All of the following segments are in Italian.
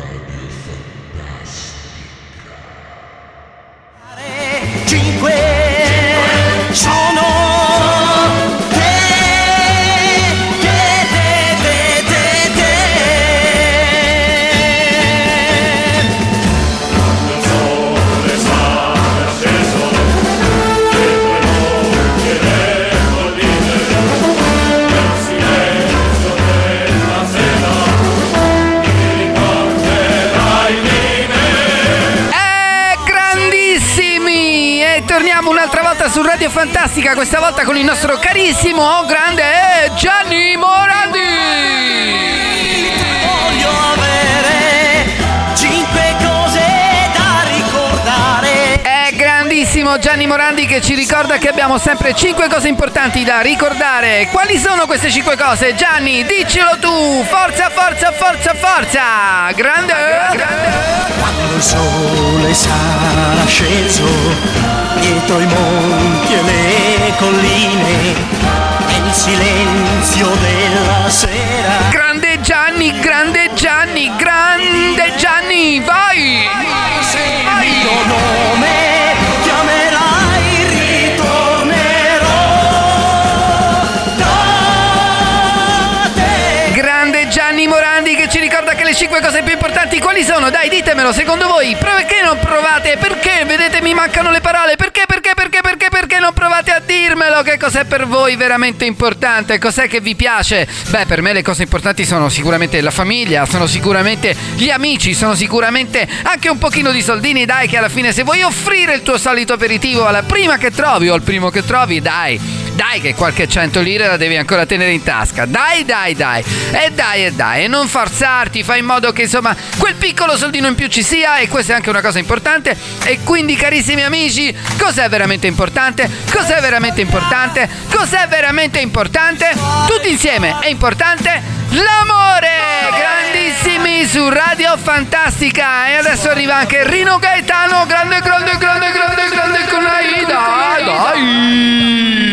Cinque torniamo un'altra volta su Radio Fantastica, questa volta con il nostro carissimo, grande eh, Gianni Morandi! Voglio avere cinque cose da ricordare. È grandissimo Gianni Morandi che ci ricorda che abbiamo sempre 5 cose importanti da ricordare. Quali sono queste 5 cose? Gianni, diccelo tu! Forza, forza, forza, forza! Grande! grande. Quando il sole sceso dietro i monti e le colline e il silenzio della sera. Grande Gianni, grande Gianni, grande Gianni, vai! Se il mio nome 5 cose più importanti quali sono? Dai, ditemelo, secondo voi. Perché non provate? Perché? Vedete, mi mancano le parole. Perché, perché, perché, perché, perché non provate a dirmelo? Che cos'è per voi veramente importante? Cos'è che vi piace? Beh, per me le cose importanti sono sicuramente la famiglia, sono sicuramente gli amici, sono sicuramente anche un pochino di soldini. Dai, che alla fine se vuoi offrire il tuo solito aperitivo alla prima che trovi o al primo che trovi, dai. Dai che qualche cento lire la devi ancora tenere in tasca. Dai, dai, dai. E dai, e dai. E non forzarti, fai in modo che insomma quel piccolo soldino in più ci sia e questa è anche una cosa importante. E quindi carissimi amici, cos'è veramente importante? Cos'è veramente importante? Cos'è veramente importante? Tutti insieme è importante l'amore! Grandissimi su Radio Fantastica. E adesso arriva anche Rino Gaetano, grande, grande, grande, grande, grande con Aida. Dai!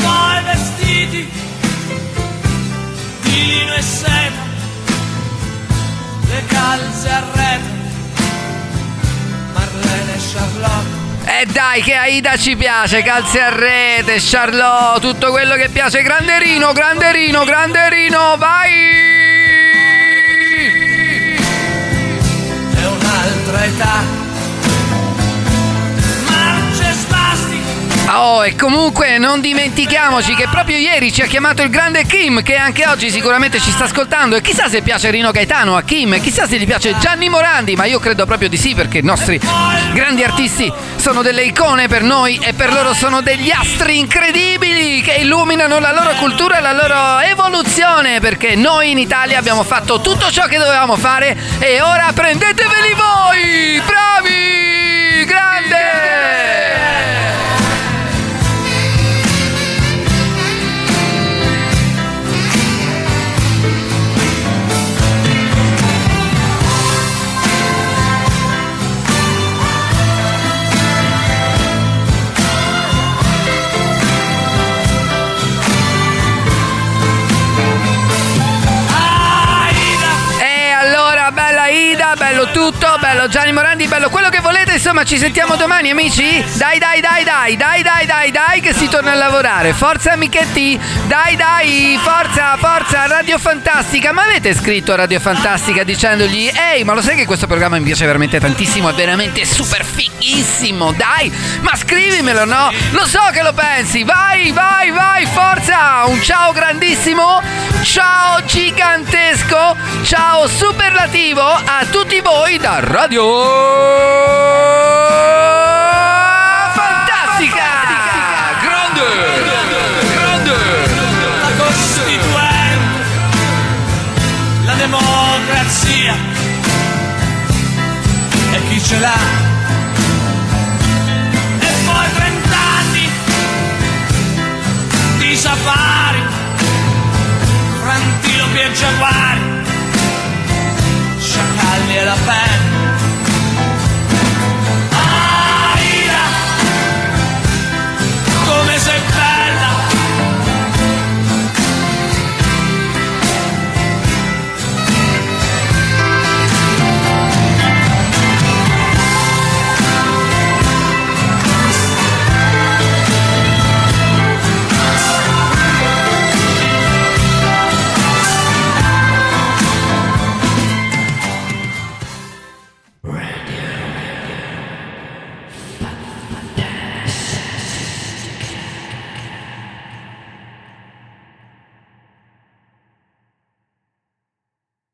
I suoi vestiti di lino e seta le calze a rete Marlene e Charlotte E dai che Aida ci piace, calze a rete, Charlotte, tutto quello che piace. Grande Rino, grande Rino, grande Rino, vai! è un'altra età Oh, e comunque non dimentichiamoci che proprio ieri ci ha chiamato il grande Kim, che anche oggi sicuramente ci sta ascoltando. E chissà se piace Rino Gaetano a Kim, e chissà se gli piace Gianni Morandi, ma io credo proprio di sì, perché i nostri grandi artisti sono delle icone per noi e per loro sono degli astri incredibili che illuminano la loro cultura e la loro evoluzione, perché noi in Italia abbiamo fatto tutto ciò che dovevamo fare e ora prendeteveli voi! Bravi! Grande! Bello tutto, bello Gianni Morandi, bello quello che volete, insomma ci sentiamo domani amici? Dai dai dai dai, dai dai dai dai che si torna a lavorare, forza amichetti, dai dai, forza, forza, Radio Fantastica, ma avete scritto a Radio Fantastica dicendogli, ehi ma lo sai che questo programma mi piace veramente tantissimo, è veramente super fighissimo, dai, ma scrivimelo no? Lo so che lo pensi, vai vai vai, forza, un ciao grandissimo, ciao gigantesco, ciao superlativo a tutti voi da Radio Fantastica! Grande! Grande! la Costituente, la democrazia e chi ce l'ha. Safari, fra antilopi e giaguari.